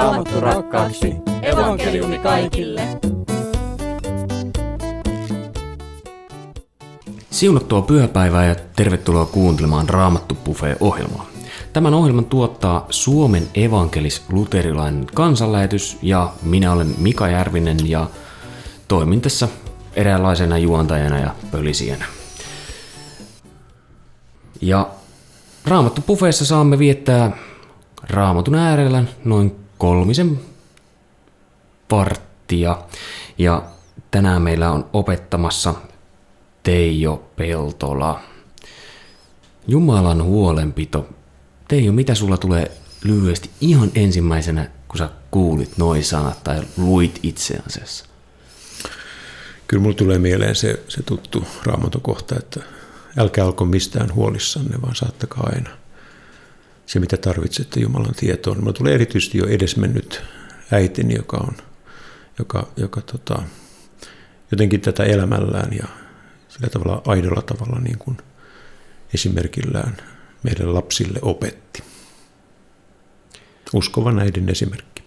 Raamattu rakkaaksi. Evankeliumi kaikille. Siunattua pyhäpäivää ja tervetuloa kuuntelemaan Raamattu ohjelmaa Tämän ohjelman tuottaa Suomen evankelis-luterilainen kansanlähetys ja minä olen Mika Järvinen ja toimin tässä eräänlaisena juontajana ja pölisijänä. Ja Raamattu Pufeessa saamme viettää Raamatun äärellä noin kolmisen varttia. Ja tänään meillä on opettamassa Teijo Peltola. Jumalan huolenpito. Teijo, mitä sulla tulee lyhyesti ihan ensimmäisenä, kun sä kuulit noin sanat tai luit itse asiassa? Kyllä mulle tulee mieleen se, se tuttu raamatokohta, että älkää olko mistään huolissanne, vaan saattakaa aina se, mitä tarvitsette Jumalan tietoon. Mulla tulee erityisesti jo edesmennyt äitini, joka on joka, joka tota, jotenkin tätä elämällään ja sillä tavalla aidolla tavalla niin kuin esimerkillään meille lapsille opetti. Uskovan äidin esimerkki.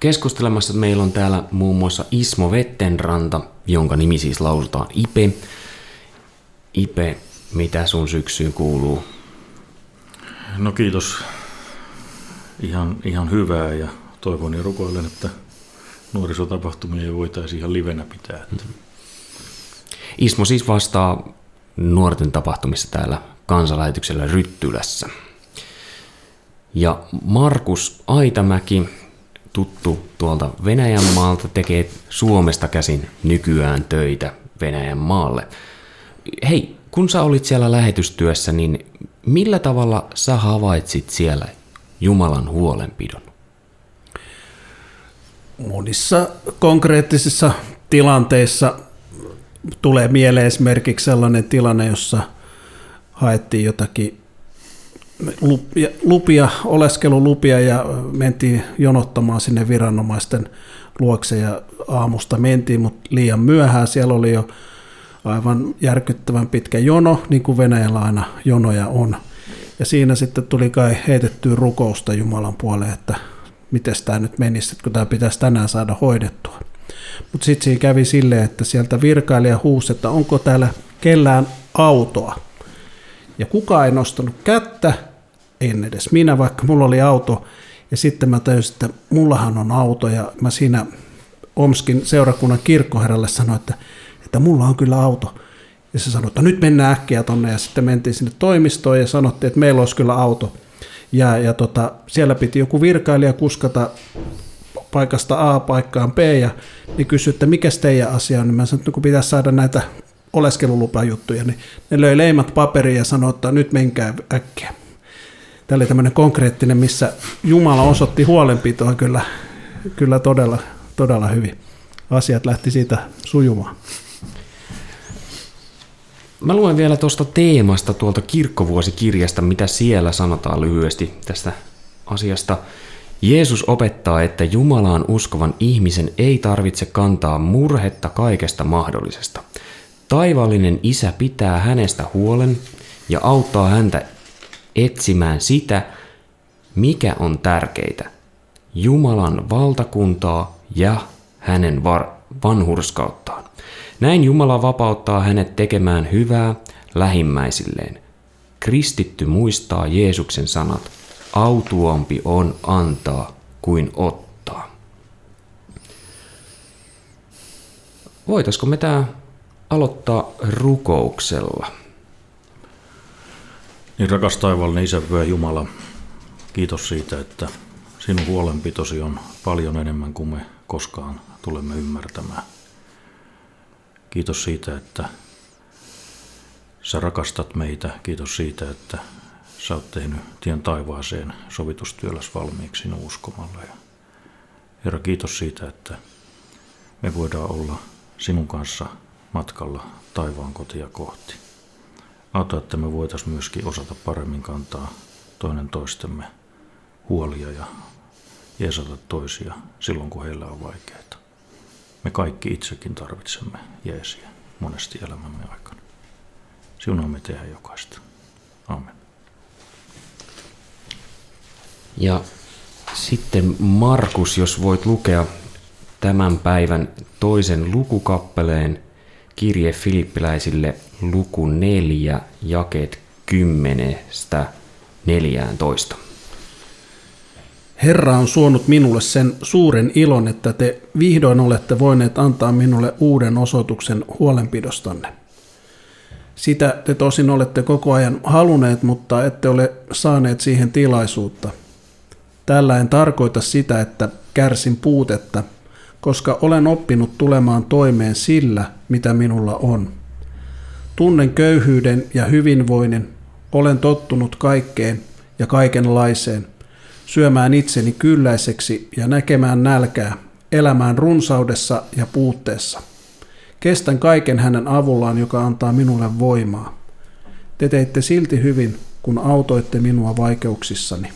Keskustelemassa meillä on täällä muun muassa Ismo Vettenranta, jonka nimi siis lausutaan Ipe. Ipe, mitä sun syksyyn kuuluu? No kiitos. Ihan, ihan hyvää ja toivon ja rukoilen, että nuorisotapahtumia voitaisiin ihan livenä pitää. Mm-hmm. Ismo siis vastaa nuorten tapahtumissa täällä kansanlähetyksellä Ryttylässä. Ja Markus Aitamäki, tuttu tuolta Venäjän maalta, tekee Suomesta käsin nykyään töitä Venäjän maalle. Hei, kun sä olit siellä lähetystyössä, niin millä tavalla sä havaitsit siellä Jumalan huolenpidon? Monissa konkreettisissa tilanteissa tulee mieleen esimerkiksi sellainen tilanne, jossa haettiin jotakin lupia, lupia, oleskelulupia ja mentiin jonottamaan sinne viranomaisten luokse ja aamusta mentiin, mutta liian myöhään siellä oli jo aivan järkyttävän pitkä jono, niin kuin Venäjällä aina jonoja on. Ja siinä sitten tuli kai heitettyä rukousta Jumalan puoleen, että miten tämä nyt menisi, kun tämä pitäisi tänään saada hoidettua. Mutta sitten siinä kävi silleen, että sieltä virkailija huusi, että onko täällä kellään autoa. Ja kukaan ei nostanut kättä, en edes minä, vaikka mulla oli auto. Ja sitten mä tajusin, että mullahan on auto ja mä siinä Omskin seurakunnan kirkkoherralle sanoin, että, että mulla on kyllä auto. Ja se sanoi, että nyt mennään äkkiä tonne ja sitten mentiin sinne toimistoon ja sanottiin, että meillä olisi kyllä auto. Ja, ja tota, siellä piti joku virkailija kuskata paikasta A paikkaan B ja niin kysyi, että mikä teidän asia on, niin mä sanoin, että kun pitäisi saada näitä oleskelulupajuttuja, niin ne löi leimat paperiin ja sanoi, että nyt menkää äkkiä. Tämä oli tämmöinen konkreettinen, missä Jumala osoitti huolenpitoa kyllä, kyllä todella, todella hyvin. Asiat lähti siitä sujumaan. Mä luen vielä tuosta teemasta tuolta kirkkovuosikirjasta, mitä siellä sanotaan lyhyesti tästä asiasta. Jeesus opettaa, että Jumalaan uskovan ihmisen ei tarvitse kantaa murhetta kaikesta mahdollisesta. Taivallinen isä pitää hänestä huolen ja auttaa häntä etsimään sitä, mikä on tärkeitä. Jumalan valtakuntaa ja hänen var- vanhurskauttaan. Näin Jumala vapauttaa hänet tekemään hyvää lähimmäisilleen. Kristitty muistaa Jeesuksen sanat, autuampi on antaa kuin ottaa. Voitaisiko me tämä aloittaa rukouksella? Niin rakas taivallinen Isä, Pyhä Jumala, kiitos siitä, että sinun huolenpitosi on paljon enemmän kuin me koskaan tulemme ymmärtämään. Kiitos siitä, että sä rakastat meitä. Kiitos siitä, että sä oot tehnyt tien taivaaseen sovitustyöläs valmiiksi sinun uskomalla. Ja Herra, kiitos siitä, että me voidaan olla sinun kanssa matkalla taivaan kotia kohti. Auta, että me voitaisiin myöskin osata paremmin kantaa toinen toistemme huolia ja jeesata toisia silloin, kun heillä on vaikeaa. Me kaikki itsekin tarvitsemme Jeesiä monesti elämämme aikana. Siunaamme tehdä jokaista. Amen. Ja Sitten Markus, jos voit lukea tämän päivän toisen lukukappeleen kirje Filippiläisille luku 4, jakeet 10 14. Herra on suonut minulle sen suuren ilon, että te vihdoin olette voineet antaa minulle uuden osoituksen huolenpidostanne. Sitä te tosin olette koko ajan haluneet, mutta ette ole saaneet siihen tilaisuutta. Tällä en tarkoita sitä, että kärsin puutetta, koska olen oppinut tulemaan toimeen sillä, mitä minulla on. Tunnen köyhyyden ja hyvinvoinnin, olen tottunut kaikkeen ja kaikenlaiseen, syömään itseni kylläiseksi ja näkemään nälkää, elämään runsaudessa ja puutteessa. Kestän kaiken hänen avullaan, joka antaa minulle voimaa. Te teitte silti hyvin, kun autoitte minua vaikeuksissani.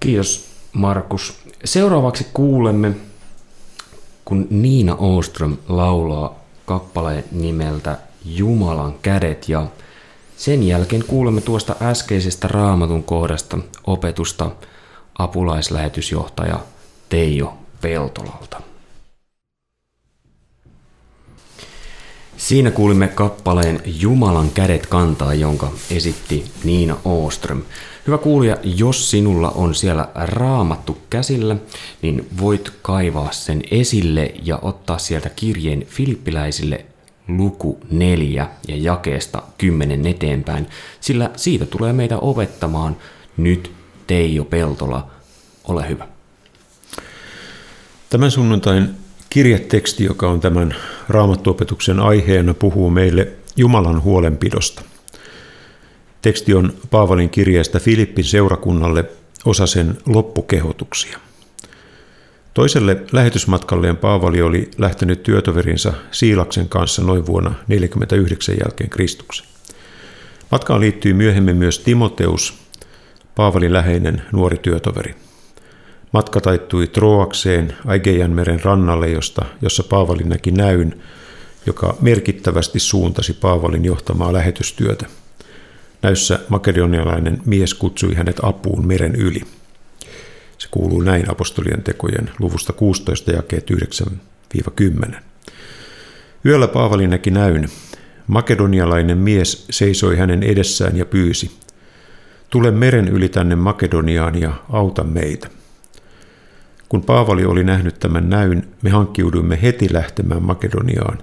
Kiitos Markus. Seuraavaksi kuulemme, kun Niina Oström laulaa kappaleen nimeltä Jumalan kädet ja sen jälkeen kuulemme tuosta äskeisestä raamatun kohdasta opetusta apulaislähetysjohtaja Teijo Peltolalta. Siinä kuulimme kappaleen Jumalan kädet kantaa, jonka esitti Niina Oström. Hyvä kuulija, jos sinulla on siellä raamattu käsillä, niin voit kaivaa sen esille ja ottaa sieltä kirjeen filippiläisille luku 4 ja jakeesta 10 eteenpäin, sillä siitä tulee meitä opettamaan nyt Teijo Peltola. Ole hyvä. Tämän sunnuntain kirjeteksti, joka on tämän raamattuopetuksen aiheena, puhuu meille Jumalan huolenpidosta. Teksti on Paavalin kirjeestä Filippin seurakunnalle osa sen loppukehotuksia. Toiselle lähetysmatkalleen Paavali oli lähtenyt työtoverinsa Siilaksen kanssa noin vuonna 49 jälkeen Kristuksen. Matkaan liittyy myöhemmin myös Timoteus, Paavalin läheinen nuori työtoveri. Matka taittui Troakseen Aigeian meren rannalle, josta, jossa Paavali näki näyn, joka merkittävästi suuntasi Paavalin johtamaa lähetystyötä. Näyssä makedonialainen mies kutsui hänet apuun meren yli. Se kuuluu näin apostolien tekojen luvusta 16 jakeet 9-10. Yöllä Paavali näki näyn. Makedonialainen mies seisoi hänen edessään ja pyysi, tule meren yli tänne Makedoniaan ja auta meitä. Kun Paavali oli nähnyt tämän näyn, me hankkiuduimme heti lähtemään Makedoniaan,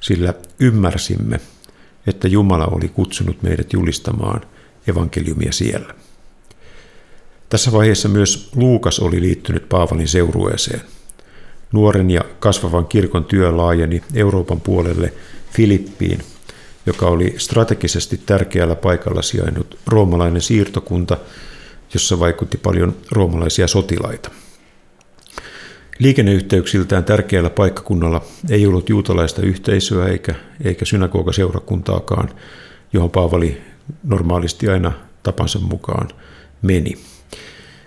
sillä ymmärsimme, että Jumala oli kutsunut meidät julistamaan evankeliumia siellä. Tässä vaiheessa myös Luukas oli liittynyt Paavalin seurueeseen. Nuoren ja kasvavan kirkon työ laajeni Euroopan puolelle Filippiin, joka oli strategisesti tärkeällä paikalla sijainnut roomalainen siirtokunta, jossa vaikutti paljon roomalaisia sotilaita. Liikenneyhteyksiltään tärkeällä paikkakunnalla ei ollut juutalaista yhteisöä eikä, eikä synagogaseurakuntaakaan, johon Paavali normaalisti aina tapansa mukaan meni.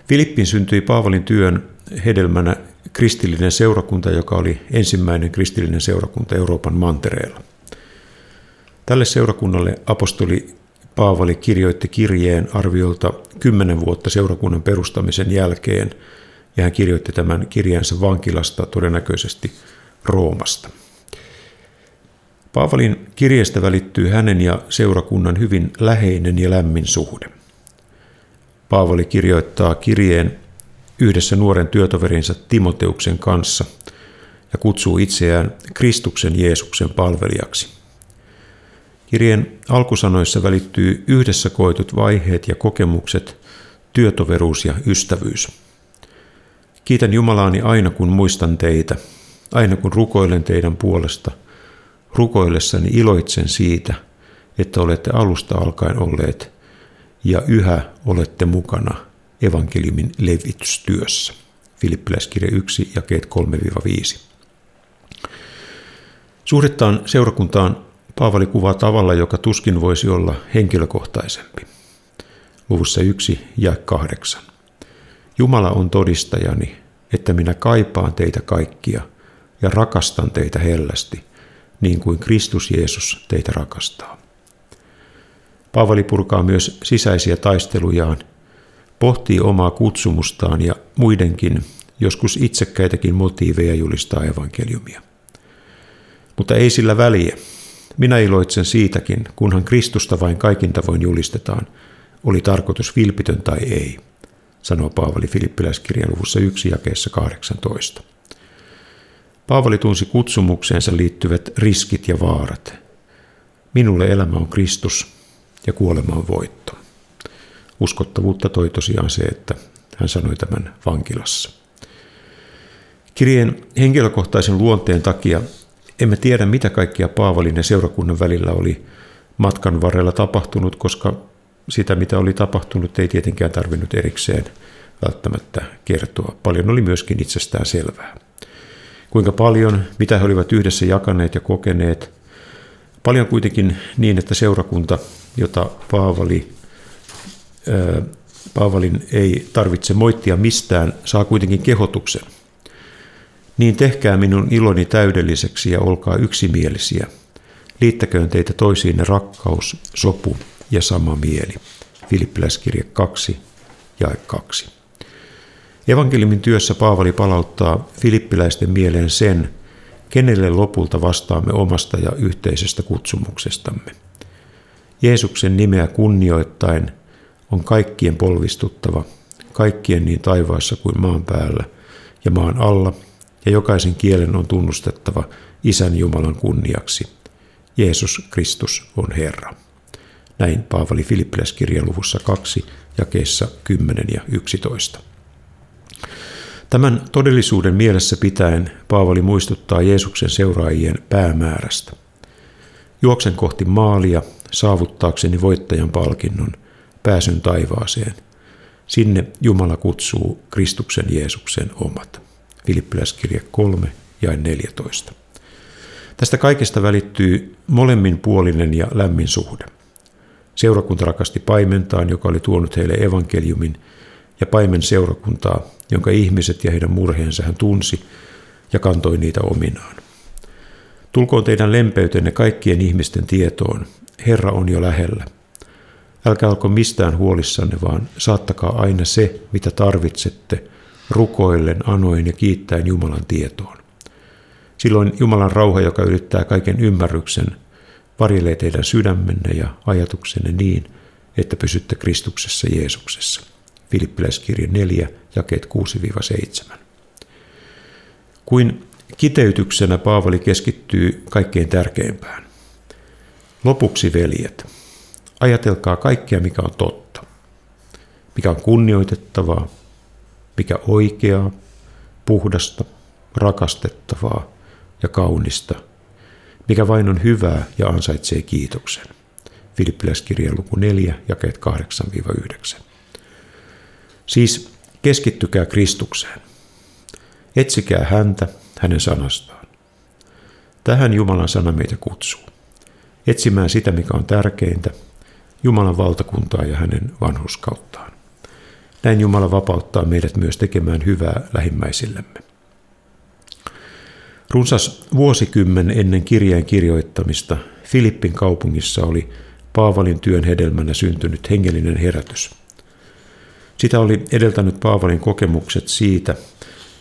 Filippin syntyi Paavalin työn hedelmänä kristillinen seurakunta, joka oli ensimmäinen kristillinen seurakunta Euroopan mantereella. Tälle seurakunnalle apostoli Paavali kirjoitti kirjeen arviolta kymmenen vuotta seurakunnan perustamisen jälkeen – ja hän kirjoitti tämän kirjansa vankilasta todennäköisesti Roomasta. Paavalin kirjeestä välittyy hänen ja seurakunnan hyvin läheinen ja lämmin suhde. Paavali kirjoittaa kirjeen yhdessä nuoren työtoverinsa Timoteuksen kanssa ja kutsuu itseään Kristuksen Jeesuksen palvelijaksi. Kirjeen alkusanoissa välittyy yhdessä koetut vaiheet ja kokemukset, työtoveruus ja ystävyys – Kiitän Jumalaani aina kun muistan teitä, aina kun rukoilen teidän puolesta. Rukoillessani iloitsen siitä, että olette alusta alkaen olleet ja yhä olette mukana evankeliumin levitystyössä. Filippiläiskirja 1, jakeet 3-5. Suhdettaan seurakuntaan Paavali kuvaa tavalla, joka tuskin voisi olla henkilökohtaisempi. Luvussa 1 ja 8. Jumala on todistajani, että minä kaipaan teitä kaikkia ja rakastan teitä hellästi, niin kuin Kristus Jeesus teitä rakastaa. Paavali purkaa myös sisäisiä taistelujaan, pohtii omaa kutsumustaan ja muidenkin, joskus itsekkäitäkin motiiveja julistaa evankeliumia. Mutta ei sillä väliä. Minä iloitsen siitäkin, kunhan Kristusta vain kaikin tavoin julistetaan, oli tarkoitus vilpitön tai ei, sanoo Paavali Filippiläiskirjan luvussa 1 jakeessa 18. Paavali tunsi kutsumukseensa liittyvät riskit ja vaarat. Minulle elämä on Kristus ja kuolema on voitto. Uskottavuutta toi tosiaan se, että hän sanoi tämän vankilassa. Kirjeen henkilökohtaisen luonteen takia emme tiedä, mitä kaikkia Paavalin ja seurakunnan välillä oli matkan varrella tapahtunut, koska sitä, mitä oli tapahtunut, ei tietenkään tarvinnut erikseen välttämättä kertoa. Paljon oli myöskin itsestään selvää. Kuinka paljon, mitä he olivat yhdessä jakaneet ja kokeneet. Paljon kuitenkin niin, että seurakunta, jota Paavali, Paavalin ei tarvitse moittia mistään, saa kuitenkin kehotuksen – niin tehkää minun iloni täydelliseksi ja olkaa yksimielisiä. Liittäköön teitä toisiinne rakkaus, sopu ja sama mieli. Filippiläiskirje 2, ja 2. Evankeliumin työssä Paavali palauttaa filippiläisten mieleen sen, kenelle lopulta vastaamme omasta ja yhteisestä kutsumuksestamme. Jeesuksen nimeä kunnioittain on kaikkien polvistuttava, kaikkien niin taivaassa kuin maan päällä ja maan alla ja jokaisen kielen on tunnustettava Isän Jumalan kunniaksi. Jeesus Kristus on Herra. Näin Paavali Filippiläiskirjan luvussa 2, jakeessa 10 ja 11. Tämän todellisuuden mielessä pitäen Paavali muistuttaa Jeesuksen seuraajien päämäärästä. Juoksen kohti maalia saavuttaakseni voittajan palkinnon, pääsyn taivaaseen. Sinne Jumala kutsuu Kristuksen Jeesuksen omat. Filippiläiskirje 3 ja 14. Tästä kaikesta välittyy molemminpuolinen ja lämmin suhde. Seurakunta rakasti paimentaan, joka oli tuonut heille evankeliumin, ja paimen seurakuntaa, jonka ihmiset ja heidän murheensa hän tunsi ja kantoi niitä ominaan. Tulkoon teidän lempeytenne kaikkien ihmisten tietoon. Herra on jo lähellä. Älkää olko mistään huolissanne, vaan saattakaa aina se, mitä tarvitsette, rukoillen, anoin ja kiittäen Jumalan tietoon. Silloin Jumalan rauha, joka ylittää kaiken ymmärryksen, varjelee teidän sydämenne ja ajatuksenne niin, että pysytte Kristuksessa Jeesuksessa. Filippiläiskirja 4, jakeet 6-7. Kuin kiteytyksenä Paavali keskittyy kaikkein tärkeimpään. Lopuksi, veljet, ajatelkaa kaikkea, mikä on totta, mikä on kunnioitettavaa, mikä oikeaa, puhdasta, rakastettavaa ja kaunista, mikä vain on hyvää ja ansaitsee kiitoksen. Filippiläiskirjan luku 4, jakeet 8-9. Siis keskittykää Kristukseen. Etsikää häntä, hänen sanastaan. Tähän Jumalan sana meitä kutsuu. Etsimään sitä, mikä on tärkeintä, Jumalan valtakuntaa ja hänen vanhuskauttaan. Näin Jumala vapauttaa meidät myös tekemään hyvää lähimmäisillemme. Runsas vuosikymmen ennen kirjeen kirjoittamista Filippin kaupungissa oli Paavalin työn hedelmänä syntynyt hengellinen herätys. Sitä oli edeltänyt Paavalin kokemukset siitä,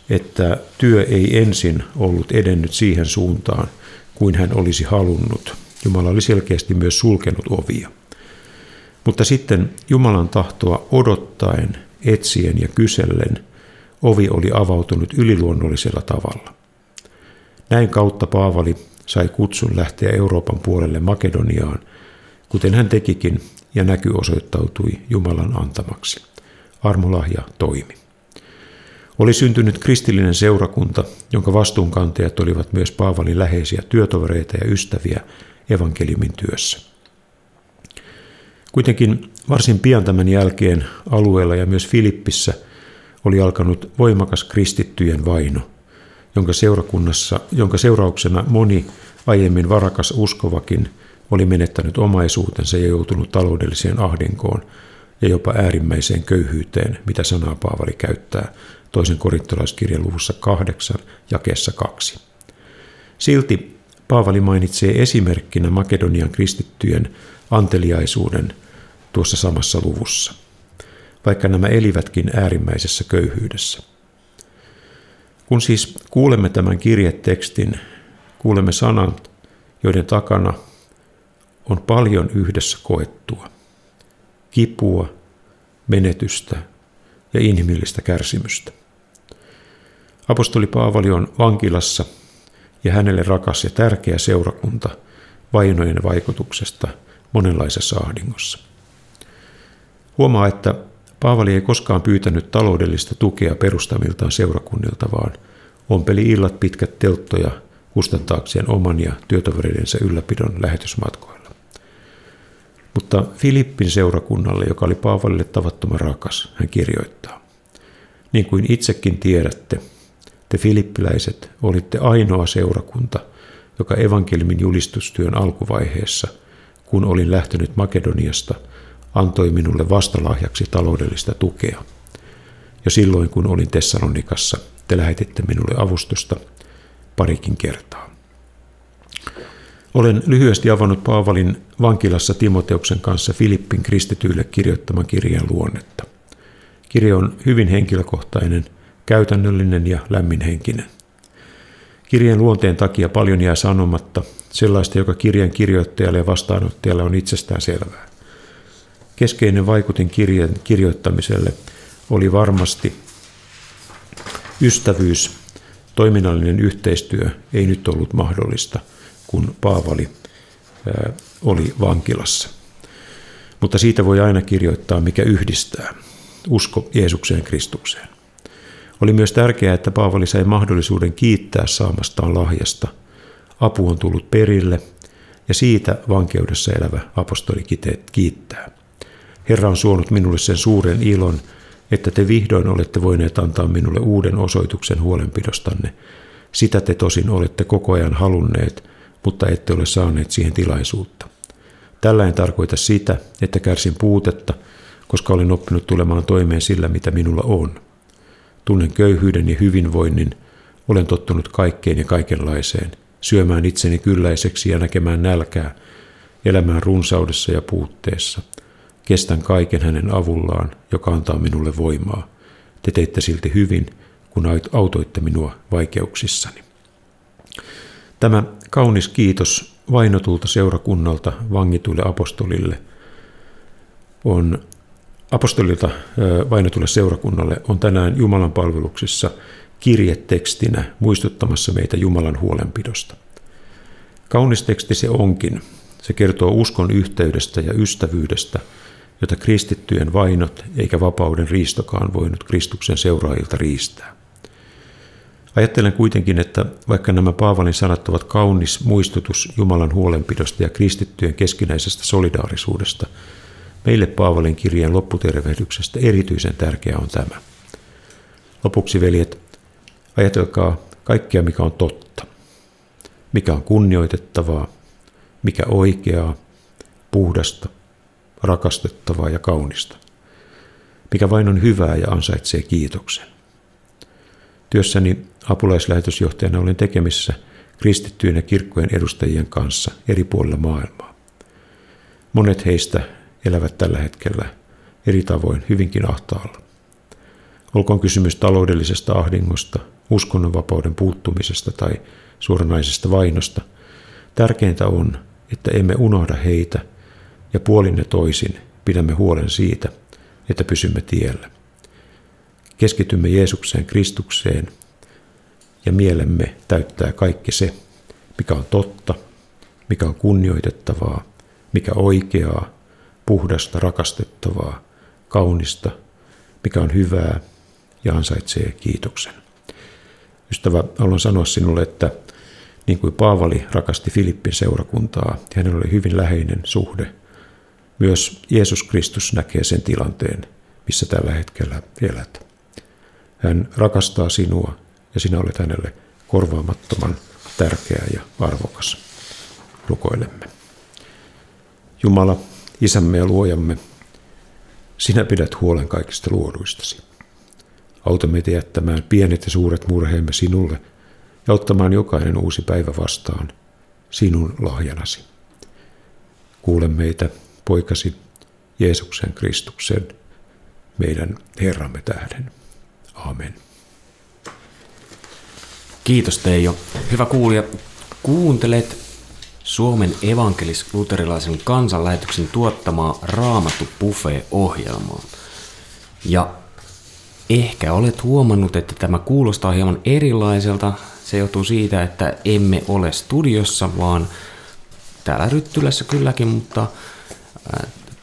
että työ ei ensin ollut edennyt siihen suuntaan kuin hän olisi halunnut. Jumala oli selkeästi myös sulkenut ovia. Mutta sitten Jumalan tahtoa odottaen etsien ja kysellen ovi oli avautunut yliluonnollisella tavalla. Näin kautta Paavali sai kutsun lähteä Euroopan puolelle Makedoniaan, kuten hän tekikin, ja näky osoittautui Jumalan antamaksi. Armolahja toimi. Oli syntynyt kristillinen seurakunta, jonka vastuunkantajat olivat myös Paavalin läheisiä työtovereita ja ystäviä evankeliumin työssä. Kuitenkin varsin pian tämän jälkeen alueella ja myös Filippissä oli alkanut voimakas kristittyjen vaino, jonka, seurakunnassa, jonka seurauksena moni aiemmin varakas uskovakin oli menettänyt omaisuutensa ja joutunut taloudelliseen ahdinkoon ja jopa äärimmäiseen köyhyyteen, mitä sanaa Paavali käyttää toisen korintolaiskirjan luvussa 8 jakeessa 2. Silti Paavali mainitsee esimerkkinä Makedonian kristittyjen anteliaisuuden tuossa samassa luvussa, vaikka nämä elivätkin äärimmäisessä köyhyydessä. Kun siis kuulemme tämän kirjetekstin, kuulemme sanat, joiden takana on paljon yhdessä koettua. Kipua, menetystä ja inhimillistä kärsimystä. Apostoli Paavali on vankilassa ja hänelle rakas ja tärkeä seurakunta vainojen vaikutuksesta monenlaisessa ahdingossa. Huomaa, että Paavali ei koskaan pyytänyt taloudellista tukea perustamiltaan seurakunnilta, vaan ompeli illat pitkät telttoja kustantaakseen oman ja työtovereidensa ylläpidon lähetysmatkoilla. Mutta Filippin seurakunnalle, joka oli Paavalille tavattoman rakas, hän kirjoittaa. Niin kuin itsekin tiedätte, te filippiläiset olitte ainoa seurakunta, joka evankeliumin julistustyön alkuvaiheessa, kun olin lähtenyt Makedoniasta, antoi minulle vastalahjaksi taloudellista tukea. Jo silloin, kun olin Tessalonikassa, te lähetitte minulle avustusta parikin kertaa. Olen lyhyesti avannut Paavalin vankilassa Timoteuksen kanssa Filippin kristityille kirjoittaman kirjan luonnetta. Kirja on hyvin henkilökohtainen, käytännöllinen ja lämminhenkinen. Kirjan luonteen takia paljon jää sanomatta, sellaista, joka kirjan kirjoittajalle ja vastaanottajalle on itsestään selvää. Keskeinen vaikutin kirjoittamiselle oli varmasti ystävyys, toiminnallinen yhteistyö ei nyt ollut mahdollista – kun Paavali oli vankilassa. Mutta siitä voi aina kirjoittaa, mikä yhdistää. Usko Jeesukseen Kristukseen. Oli myös tärkeää, että Paavali sai mahdollisuuden kiittää saamastaan lahjasta. Apu on tullut perille ja siitä vankeudessa elävä apostoli kiittää. Herra on suonut minulle sen suuren ilon, että te vihdoin olette voineet antaa minulle uuden osoituksen huolenpidostanne. Sitä te tosin olette koko ajan halunneet, mutta ette ole saaneet siihen tilaisuutta. Tällä en tarkoita sitä, että kärsin puutetta, koska olen oppinut tulemaan toimeen sillä, mitä minulla on. Tunnen köyhyyden ja hyvinvoinnin, olen tottunut kaikkeen ja kaikenlaiseen, syömään itseni kylläiseksi ja näkemään nälkää, elämään runsaudessa ja puutteessa. Kestän kaiken hänen avullaan, joka antaa minulle voimaa. Te teitte silti hyvin, kun autoitte minua vaikeuksissani. Tämä kaunis kiitos vainotulta seurakunnalta vangituille apostolille on apostolilta vainotulle seurakunnalle on tänään Jumalan palveluksessa kirjetekstinä muistuttamassa meitä Jumalan huolenpidosta. Kaunis teksti se onkin. Se kertoo uskon yhteydestä ja ystävyydestä, jota kristittyjen vainot eikä vapauden riistokaan voinut Kristuksen seuraajilta riistää. Ajattelen kuitenkin, että vaikka nämä Paavalin sanat ovat kaunis muistutus Jumalan huolenpidosta ja kristittyjen keskinäisestä solidaarisuudesta, meille Paavalin kirjeen lopputervehdyksestä erityisen tärkeää on tämä. Lopuksi, veljet, ajatelkaa kaikkea, mikä on totta, mikä on kunnioitettavaa, mikä oikeaa, puhdasta, rakastettavaa ja kaunista, mikä vain on hyvää ja ansaitsee kiitoksen. Työssäni apulaislähetysjohtajana olen tekemissä kristittyjen ja kirkkojen edustajien kanssa eri puolilla maailmaa. Monet heistä elävät tällä hetkellä eri tavoin hyvinkin ahtaalla. Olkoon kysymys taloudellisesta ahdingosta, uskonnonvapauden puuttumisesta tai suoranaisesta vainosta, tärkeintä on, että emme unohda heitä ja puolinne toisin pidämme huolen siitä, että pysymme tiellä. Keskitymme Jeesukseen Kristukseen ja mielemme täyttää kaikki se, mikä on totta, mikä on kunnioitettavaa, mikä oikeaa, puhdasta, rakastettavaa, kaunista, mikä on hyvää ja ansaitsee kiitoksen. Ystävä, haluan sanoa sinulle, että niin kuin Paavali rakasti Filippin seurakuntaa ja hänellä oli hyvin läheinen suhde, myös Jeesus Kristus näkee sen tilanteen, missä tällä hetkellä elät. Hän rakastaa sinua ja sinä olet hänelle korvaamattoman tärkeä ja arvokas. Rukoilemme. Jumala, isämme ja luojamme, sinä pidät huolen kaikista luoduistasi. Auta meitä jättämään pienet ja suuret murheemme sinulle ja ottamaan jokainen uusi päivä vastaan, sinun lahjanasi. Kuule meitä, poikasi Jeesuksen Kristuksen, meidän Herramme tähden. Amen. Kiitos Teijo. Hyvä kuulija, kuuntelet Suomen evankelis-luterilaisen kansanlähetyksen tuottamaa Raamattu Buffet-ohjelmaa. Ja ehkä olet huomannut, että tämä kuulostaa hieman erilaiselta. Se johtuu siitä, että emme ole studiossa, vaan täällä Ryttylässä kylläkin, mutta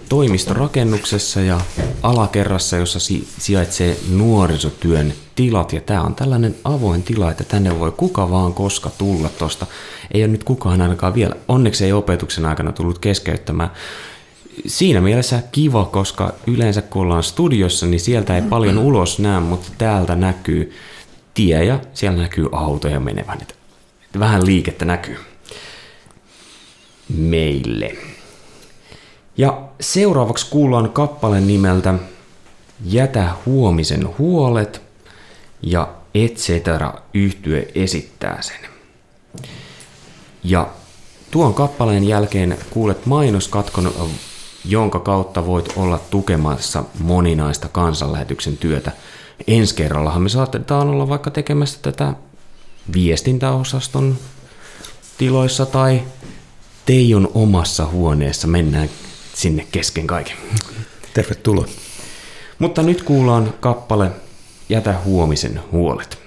toimistorakennuksessa ja alakerrassa, jossa si- sijaitsee nuorisotyön tilat. Ja tämä on tällainen avoin tila, että tänne voi kuka vaan koska tulla tuosta. Ei ole nyt kukaan ainakaan vielä, onneksi ei opetuksen aikana tullut keskeyttämään. Siinä mielessä kiva, koska yleensä kun ollaan studiossa, niin sieltä ei paljon ulos näe, mutta täältä näkyy tie ja siellä näkyy autoja menevän. Vähän liikettä näkyy meille. Ja seuraavaksi kuullaan kappale nimeltä Jätä huomisen huolet ja et cetera yhtye esittää sen. Ja tuon kappaleen jälkeen kuulet mainoskatkon, jonka kautta voit olla tukemassa moninaista kansanlähetyksen työtä. Ensi kerrallahan me saatetaan olla vaikka tekemässä tätä viestintäosaston tiloissa tai Teijon omassa huoneessa. Mennään sinne kesken kaiken. Tervetuloa. Mutta nyt kuullaan kappale Jätä huomisen huolet.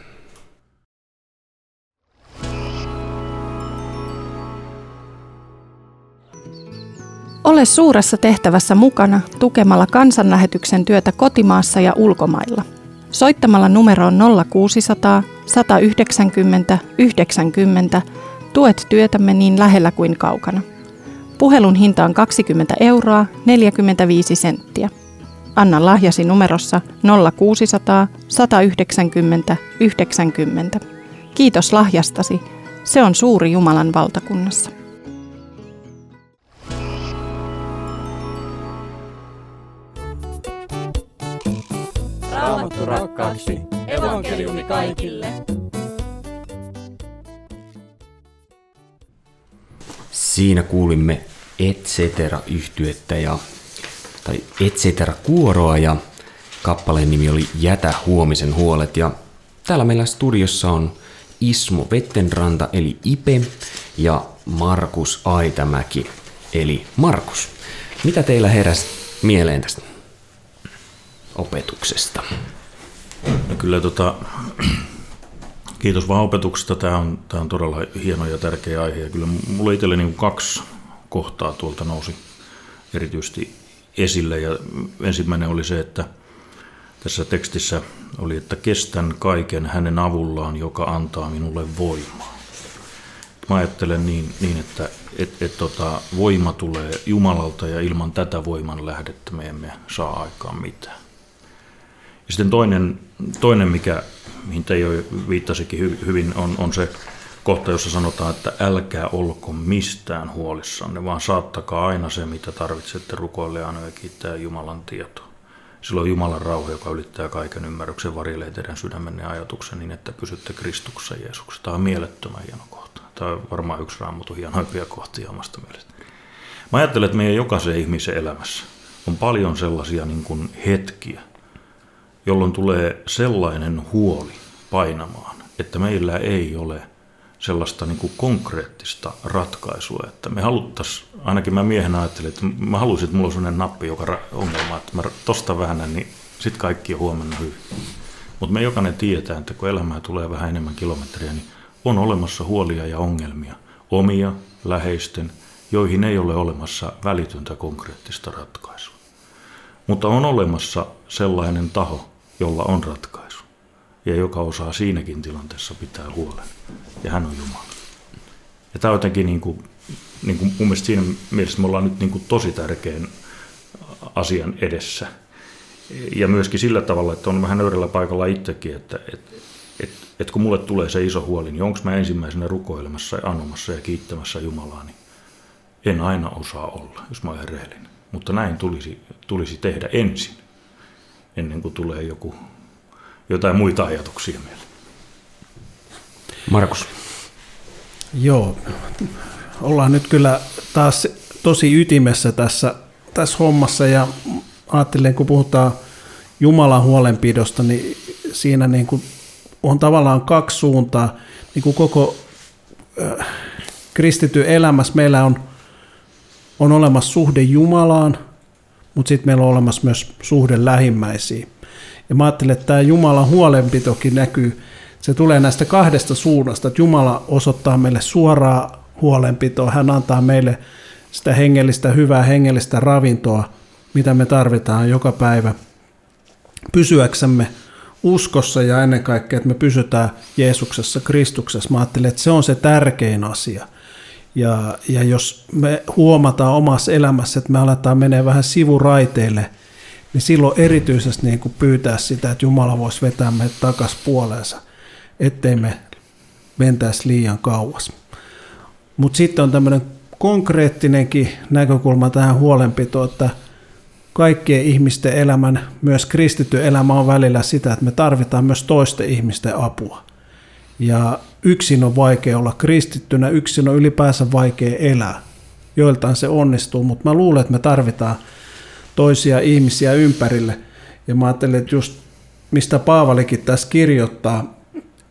Ole suuressa tehtävässä mukana tukemalla kansanlähetyksen työtä kotimaassa ja ulkomailla. Soittamalla numeroon 0600 190 90 tuet työtämme niin lähellä kuin kaukana. Puhelun hinta on 20 euroa 45 senttiä. Anna lahjasi numerossa 0600 190 90. Kiitos lahjastasi. Se on suuri Jumalan valtakunnassa. Raamattu rakkaaksi. Evankeliumi kaikille. Siinä kuulimme et cetera yhtyettä ja, tai et cetera kuoroa ja kappaleen nimi oli Jätä huomisen huolet ja täällä meillä studiossa on Ismo Vettenranta eli Ipe ja Markus Aitamäki eli Markus. Mitä teillä heräsi mieleen tästä opetuksesta? No kyllä tota, kiitos vaan opetuksesta. Tämä on, tämä on todella hieno ja tärkeä aihe. Ja kyllä mulla itselle niin kaksi kohtaa tuolta nousi erityisesti esille. Ja ensimmäinen oli se, että tässä tekstissä oli, että kestän kaiken hänen avullaan, joka antaa minulle voimaa. Mä ajattelen niin, niin että et, et tota, voima tulee Jumalalta ja ilman tätä voiman lähdettä me emme saa aikaan mitään. Ja sitten toinen, toinen mikä, mihin Teijo viittasikin hyvin, on, on se kohta, jossa sanotaan, että älkää olko mistään huolissanne, vaan saattakaa aina se, mitä tarvitsette rukoille aina ja kiittää Jumalan tietoa. Silloin Jumalan rauha, joka ylittää kaiken ymmärryksen, varjelee teidän sydämenne ajatuksen niin, että pysytte Kristuksessa Jeesuksessa. Tämä on mielettömän hieno kohta. Tämä on varmaan yksi raamatun hienoimpia kohtia omasta mielestä. Mä ajattelen, että meidän jokaisen ihmisen elämässä on paljon sellaisia niin kuin hetkiä, jolloin tulee sellainen huoli painamaan, että meillä ei ole sellaista niin kuin konkreettista ratkaisua, että me haluttaisiin, ainakin mä miehenä ajattelin, että mä haluaisin, että mulla on sellainen nappi, joka ongelma, että mä tosta vähän, niin sitten kaikki on huomenna hyvin. Mutta me jokainen tietää, että kun elämää tulee vähän enemmän kilometriä, niin on olemassa huolia ja ongelmia, omia, läheisten, joihin ei ole olemassa välitöntä konkreettista ratkaisua. Mutta on olemassa sellainen taho, jolla on ratkaisu ja joka osaa siinäkin tilanteessa pitää huolen. Ja hän on Jumala. Ja tämä on jotenkin niin kuin, niin kuin mun mielestä siinä mielessä me ollaan nyt niin kuin tosi tärkeän asian edessä. Ja myöskin sillä tavalla, että on vähän nöyrällä paikalla itsekin, että, että, että, että kun mulle tulee se iso huoli, niin onko mä ensimmäisenä rukoilemassa ja anomassa ja kiittämässä Jumalaa, niin en aina osaa olla, jos mä olen rehellinen. Mutta näin tulisi, tulisi tehdä ensin ennen kuin tulee joku, jotain muita ajatuksia mieleen. Markus. Joo, ollaan nyt kyllä taas tosi ytimessä tässä, tässä hommassa ja ajattelen, kun puhutaan Jumalan huolenpidosta, niin siinä niin kuin on tavallaan kaksi suuntaa. Niin kuin koko äh, kristityn elämässä meillä on, on olemassa suhde Jumalaan, mutta sitten meillä on olemassa myös suhde lähimmäisiin. Ja mä ajattelen, että tämä Jumalan huolenpitokin näkyy, se tulee näistä kahdesta suunnasta, että Jumala osoittaa meille suoraa huolenpitoa, hän antaa meille sitä hengellistä, hyvää hengellistä ravintoa, mitä me tarvitaan joka päivä pysyäksemme uskossa ja ennen kaikkea, että me pysytään Jeesuksessa, Kristuksessa. Mä ajattelen, että se on se tärkein asia. Ja, ja jos me huomataan omassa elämässä, että me aletaan menee vähän sivuraiteille, niin silloin erityisesti niin kuin pyytää sitä, että Jumala voisi vetää meidät takaisin puoleensa, ettei me mentäisi liian kauas. Mutta sitten on tämmöinen konkreettinenkin näkökulma tähän huolenpitoon, että kaikkien ihmisten elämän, myös kristitty elämä on välillä sitä, että me tarvitaan myös toisten ihmisten apua. Ja yksin on vaikea olla kristittynä, yksin on ylipäänsä vaikea elää. Joiltain se onnistuu, mutta mä luulen, että me tarvitaan toisia ihmisiä ympärille. Ja mä ajattelen, että just mistä Paavalikin tässä kirjoittaa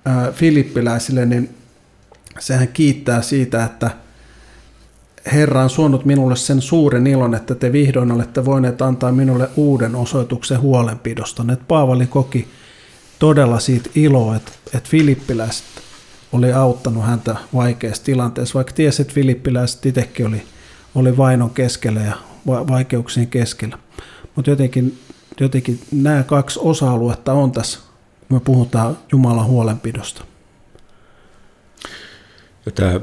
ää, filippiläisille, niin sehän kiittää siitä, että Herra on suonut minulle sen suuren ilon, että te vihdoin olette voineet antaa minulle uuden osoituksen huolenpidosta. Että Paavali koki todella siitä iloa, että, että filippiläiset oli auttanut häntä vaikeassa tilanteessa, vaikka tiesi, että filippiläiset itsekin oli, oli vainon keskellä ja vaikeuksien keskellä. Mutta jotenkin, jotenkin nämä kaksi osa-aluetta on tässä, kun me puhutaan Jumalan huolenpidosta. Ja tämä,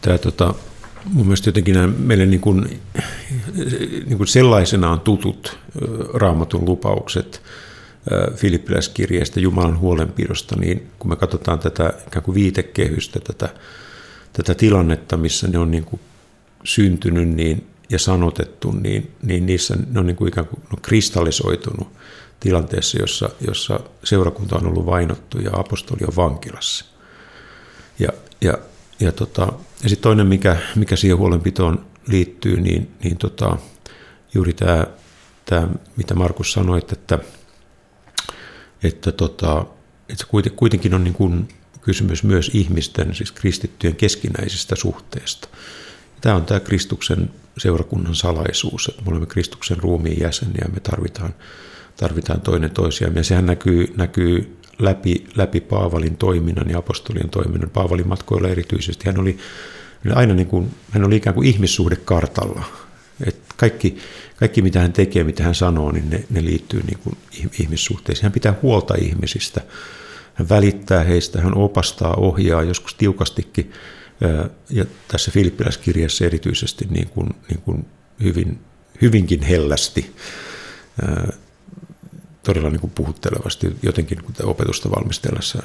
tämä tota, mun mielestä jotenkin nämä meille niin kuin, niin kuin sellaisenaan tutut raamatun lupaukset Filippiläiskirjeestä Jumalan huolenpidosta, niin kun me katsotaan tätä ikään kuin viitekehystä, tätä, tätä tilannetta, missä ne on niin kuin syntynyt niin, ja sanotettu, niin, niin niissä ne on niin kuin ikään kuin no, kristallisoitunut tilanteessa, jossa, jossa seurakunta on ollut vainottu ja apostoli on vankilassa. Ja, ja ja, tota, ja sitten toinen, mikä, mikä siihen huolenpitoon liittyy, niin, niin tota, juuri tämä, tämä, mitä Markus sanoi, että, että, tota, että se kuitenkin on niin kuin kysymys myös ihmisten, siis kristittyjen keskinäisestä suhteesta. Tämä on tämä Kristuksen seurakunnan salaisuus, että me olemme Kristuksen ruumiin jäseniä ja me tarvitaan, tarvitaan toinen toisiaan. Ja sehän näkyy, näkyy läpi, läpi Paavalin toiminnan ja apostolien toiminnan. Paavalin matkoilla erityisesti hän oli aina niin kuin, hän oli ikään kuin ihmissuhde kartalla. Et kaikki, kaikki, mitä hän tekee, mitä hän sanoo, niin ne, ne liittyy niin kuin ihmissuhteisiin. Hän pitää huolta ihmisistä, hän välittää heistä, hän opastaa, ohjaa, joskus tiukastikin. Ja tässä Filippiläiskirjassa erityisesti niin kuin, niin kuin hyvin, hyvinkin hellästi todella niin kuin puhuttelevasti jotenkin kun opetusta valmistellessa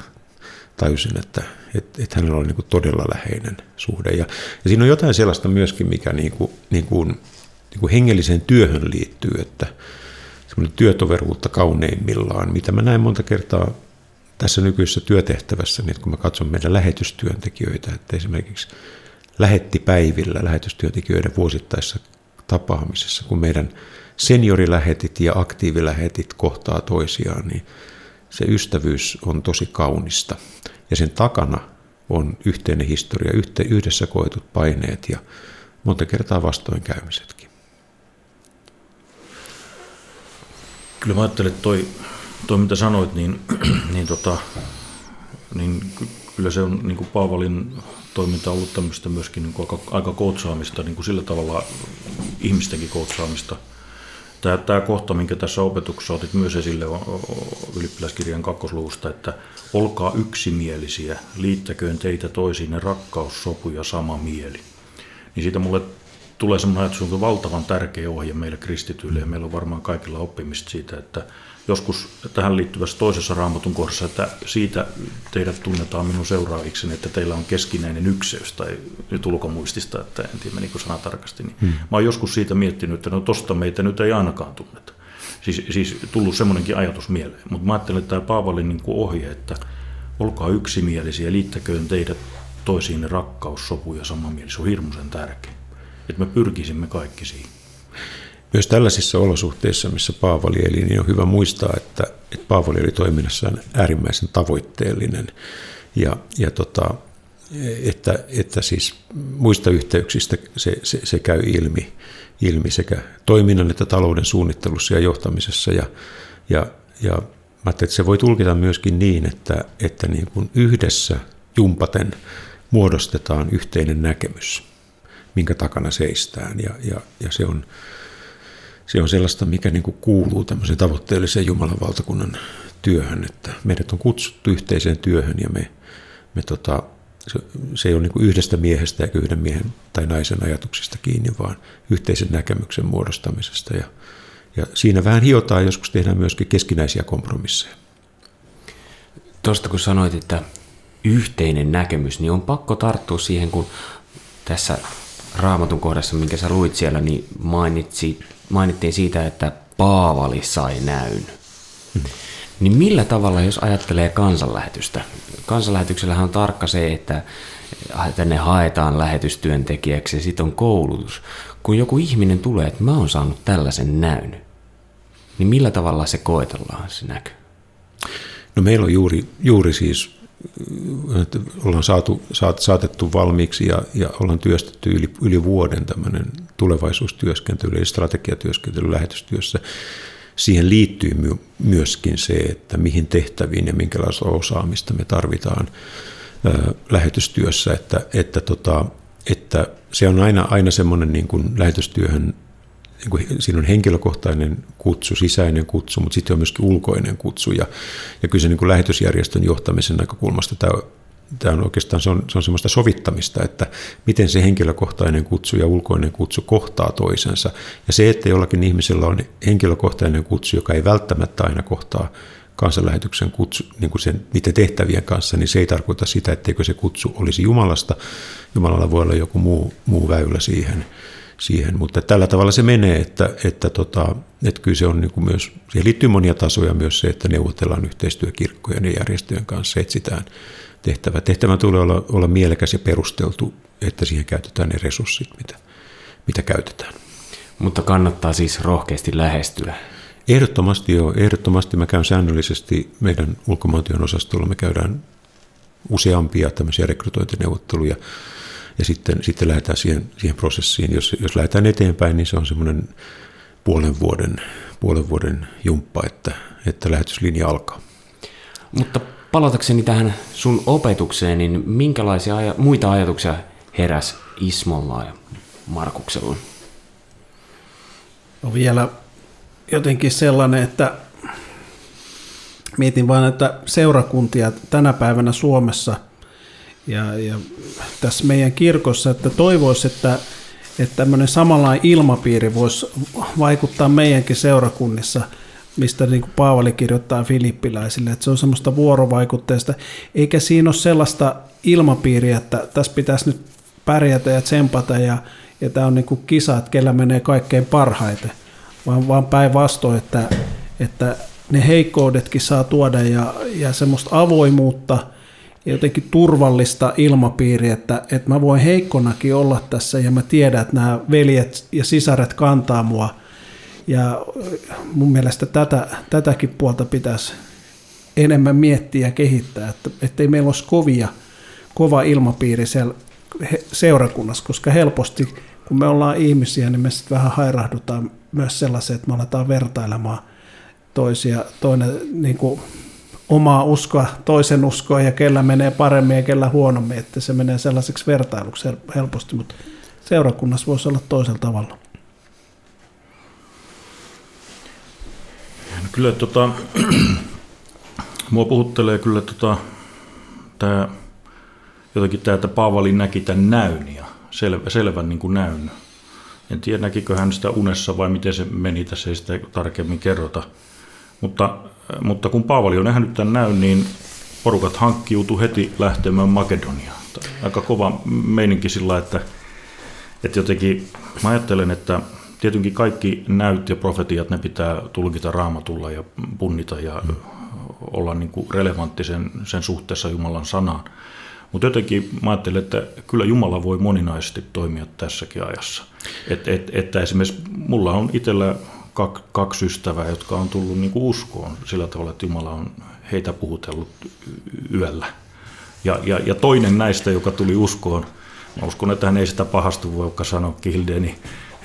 tajusin, että, että, että hänellä oli niin kuin todella läheinen suhde. Ja, ja siinä on jotain sellaista myöskin, mikä niin kuin, niin kuin, niin kuin hengelliseen työhön liittyy, että semmoinen työtoveruutta kauneimmillaan, mitä mä näen monta kertaa tässä nykyisessä työtehtävässä, niin kun mä katson meidän lähetystyöntekijöitä, että esimerkiksi lähettipäivillä lähetystyöntekijöiden vuosittaisessa tapaamisessa, kun meidän seniorilähetit ja aktiivilähetit kohtaa toisiaan, niin se ystävyys on tosi kaunista. Ja sen takana on yhteinen historia, yhdessä koetut paineet ja monta kertaa vastoinkäymisetkin. Kyllä mä ajattelen, että toi, toi mitä sanoit, niin, niin, tota, niin kyllä se on niin kuin Paavalin toiminta ollut tämmöistä myöskin niin kuin aika, aika koutsaamista, niin kuin sillä tavalla ihmistenkin koutsaamista – Tämä, tämä kohta, minkä tässä opetuksessa otit myös esille ylioppilaskirjan kakkosluvusta, että olkaa yksimielisiä, liittäköön teitä toisiin rakkaus, sopu ja sama mieli. Niin siitä mulle tulee semmoinen ajatus, että se on valtavan tärkeä ohje meille kristityille ja meillä on varmaan kaikilla oppimista siitä, että joskus tähän liittyvässä toisessa raamatun kohdassa, että siitä teidät tunnetaan minun seuraaviksi, että teillä on keskinäinen ykseys, tai nyt ulkomuistista, että en tiedä menikö sana tarkasti, niin hmm. mä oon joskus siitä miettinyt, että no tosta meitä nyt ei ainakaan tunneta. Siis, siis tullut semmoinenkin ajatus mieleen, mutta mä ajattelen, että tämä Paavalin niin ohje, että olkaa yksimielisiä, liittäköön teidät toisiin rakkaus, sopu ja samanmielisyys on hirmuisen tärkeä. Että me pyrkisimme kaikki siihen. Myös tällaisissa olosuhteissa, missä Paavali eli, niin on hyvä muistaa, että, että Paavali oli toiminnassaan äärimmäisen tavoitteellinen. Ja, ja tota, että, että siis muista yhteyksistä se, se, se käy ilmi, ilmi sekä toiminnan että talouden suunnittelussa ja johtamisessa. Ja, ja, ja mä että se voi tulkita myöskin niin, että, että niin kuin yhdessä jumpaten muodostetaan yhteinen näkemys, minkä takana seistään. Ja, ja, ja se, on, se on sellaista, mikä niin kuin kuuluu tämmöiseen tavoitteelliseen Jumalan valtakunnan työhön, että meidät on kutsuttu yhteiseen työhön ja me, me tota, se, se ei ole niin kuin yhdestä miehestä eikä yhden miehen tai naisen ajatuksista kiinni, vaan yhteisen näkemyksen muodostamisesta. Ja, ja siinä vähän hiotaan, joskus tehdään myöskin keskinäisiä kompromisseja. Tuosta kun sanoit, että yhteinen näkemys, niin on pakko tarttua siihen, kun tässä raamatun kohdassa, minkä sä luit siellä, niin mainitsi, mainittiin siitä, että Paavali sai näyn. Niin millä tavalla, jos ajattelee kansanlähetystä? Kansanlähetyksellähän on tarkka se, että tänne haetaan lähetystyöntekijäksi ja sitten on koulutus. Kun joku ihminen tulee, että mä oon saanut tällaisen näyn, niin millä tavalla se koetellaan se näky? No meillä on juuri, juuri siis, että ollaan saatu, saat, saatettu valmiiksi ja, ja ollaan työstetty yli, yli vuoden tämmöinen tulevaisuustyöskentely, eli strategiatyöskentely lähetystyössä siihen liittyy myöskin se, että mihin tehtäviin ja minkälaista osaamista me tarvitaan lähetystyössä, että, että, tota, että se on aina, aina semmoinen niin kuin lähetystyöhön, niin kuin, siinä on henkilökohtainen kutsu, sisäinen kutsu, mutta sitten on myöskin ulkoinen kutsu. Ja, ja kyllä se niin kuin lähetysjärjestön johtamisen näkökulmasta tämä tämä on oikeastaan se on, se on semmoista sovittamista, että miten se henkilökohtainen kutsu ja ulkoinen kutsu kohtaa toisensa. Ja se, että jollakin ihmisellä on henkilökohtainen kutsu, joka ei välttämättä aina kohtaa kansanlähetyksen kutsu, niin kuin sen, niiden tehtävien kanssa, niin se ei tarkoita sitä, etteikö se kutsu olisi Jumalasta. Jumalalla voi olla joku muu, muu väylä siihen, siihen. mutta tällä tavalla se menee, että, että, tota, että kyllä se on niin kuin myös, siihen liittyy monia tasoja myös se, että neuvotellaan yhteistyökirkkojen ja järjestöjen kanssa, etsitään tehtävä. Tehtävä tulee olla, olla mielekäs ja perusteltu, että siihen käytetään ne resurssit, mitä, mitä käytetään. Mutta kannattaa siis rohkeasti lähestyä. Ehdottomasti joo. Ehdottomasti mä käyn säännöllisesti meidän ulkomaantyön osastolla. Me käydään useampia tämmöisiä rekrytointineuvotteluja ja sitten, sitten lähdetään siihen, siihen prosessiin. Jos, jos lähdetään eteenpäin, niin se on semmoinen puolen vuoden, puolen vuoden jumppa, että, että lähetyslinja alkaa. Mutta palatakseni tähän sun opetukseen, niin minkälaisia aja- muita ajatuksia heräs Ismolla ja Markuksella? No vielä jotenkin sellainen, että mietin vain, että seurakuntia tänä päivänä Suomessa ja, ja tässä meidän kirkossa, että toivoisi, että, että tämmöinen samanlainen ilmapiiri voisi vaikuttaa meidänkin seurakunnissa – mistä niin kuin Paavali kirjoittaa filippiläisille, että se on semmoista vuorovaikutteesta, eikä siinä ole sellaista ilmapiiriä, että tässä pitäisi nyt pärjätä ja tsempata ja, ja tämä on niin kuin kisa, että kellä menee kaikkein parhaiten, vaan, vaan päinvastoin, että, että ne heikkoudetkin saa tuoda ja, ja semmoista avoimuutta ja jotenkin turvallista ilmapiiriä, että, että mä voin heikkonakin olla tässä ja mä tiedän, että nämä veljet ja sisaret kantaa mua – ja mun mielestä tätä, tätäkin puolta pitäisi enemmän miettiä ja kehittää, että ettei meillä olisi kovia, kova ilmapiiri siellä seurakunnassa, koska helposti kun me ollaan ihmisiä, niin me sitten vähän hairahdutaan myös sellaiseen, että me aletaan vertailemaan toisia, toinen niin kuin omaa uskoa, toisen uskoa ja kellä menee paremmin ja kellä huonommin, että se menee sellaiseksi vertailuksi helposti, mutta seurakunnassa voisi olla toisella tavalla. Kyllä tota, mua puhuttelee kyllä tota, tää, jotenkin tämä, että Paavali näki tämän näyn ja selvä, selvän niin kuin näyn. En tiedä, näkikö hän sitä unessa vai miten se meni, tässä ei sitä tarkemmin kerrota. Mutta, mutta kun Paavali on nähnyt tämän näyn, niin porukat hankkiutu heti lähtemään Makedoniaan. Aika kova meininki sillä, että, että jotenkin mä ajattelen, että tietenkin kaikki näyt ja profetiat, ne pitää tulkita raamatulla ja punnita ja mm. olla niin kuin relevantti sen, sen suhteessa Jumalan sanaan. Mutta jotenkin mä ajattelen, että kyllä Jumala voi moninaisesti toimia tässäkin ajassa. Et, et, että esimerkiksi mulla on itsellä kaksi ystävää, jotka on tullut niin kuin uskoon sillä tavalla, että Jumala on heitä puhutellut yöllä. Ja, ja, ja toinen näistä, joka tuli uskoon, mä uskon, että hän ei sitä pahasti voi sanoa Kildeni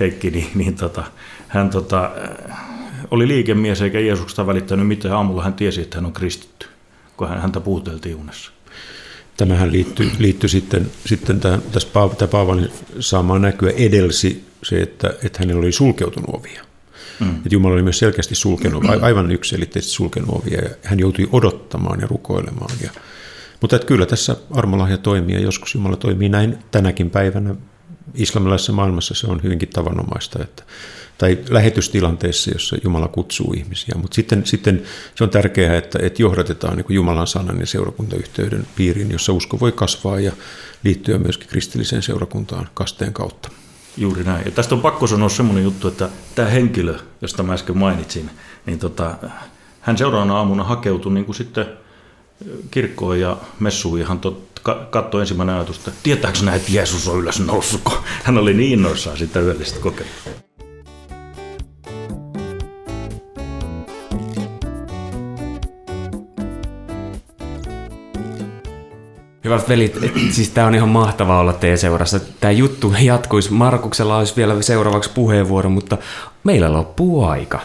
Heikki, niin, niin tota, hän tota, oli liikemies eikä Jeesuksesta välittänyt mitään. Aamulla hän tiesi, että hän on kristitty, kun hän, häntä puhuteltiin unessa. Tämähän liittyy, liittyy sitten, sitten tämän, tässä Paavalin saamaan näkyä edelsi se, että, että hänellä oli sulkeutunut ovia. Mm. Että Jumala oli myös selkeästi sulkenut, aivan yksilitteisesti sulkenut ovia ja hän joutui odottamaan ja rukoilemaan. Ja, mutta että kyllä tässä armolahja toimii ja joskus Jumala toimii näin tänäkin päivänä. Islamilaisessa maailmassa se on hyvinkin tavanomaista, että, tai lähetystilanteissa, jossa Jumala kutsuu ihmisiä. Mutta sitten, sitten se on tärkeää, että, että johdatetaan niin Jumalan sanan ja seurakuntayhteyden piiriin, jossa usko voi kasvaa ja liittyä myöskin kristilliseen seurakuntaan kasteen kautta. Juuri näin. Ja tästä on pakko sanoa semmoinen juttu, että tämä henkilö, josta mä äsken mainitsin, niin tota, hän seuraavana aamuna hakeutui niin kuin sitten kirkkoon ja messuun ihan tot, katsoi ensimmäinen ajatus, että tietääkö näin, että Jeesus on ylös noussut, kun hän oli niin innoissaan sitä yöllistä kokemusta. Hyvät velit, siis tämä on ihan mahtavaa olla teidän seurassa. Tämä juttu jatkuisi. Markuksella olisi vielä seuraavaksi puheenvuoro, mutta meillä loppuu aika.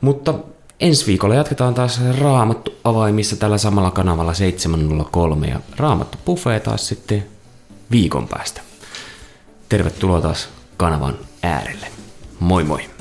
Mutta ensi viikolla jatketaan taas Raamattu avaimissa tällä samalla kanavalla 703 ja Raamattu Buffet taas sitten viikon päästä. Tervetuloa taas kanavan äärelle. Moi moi!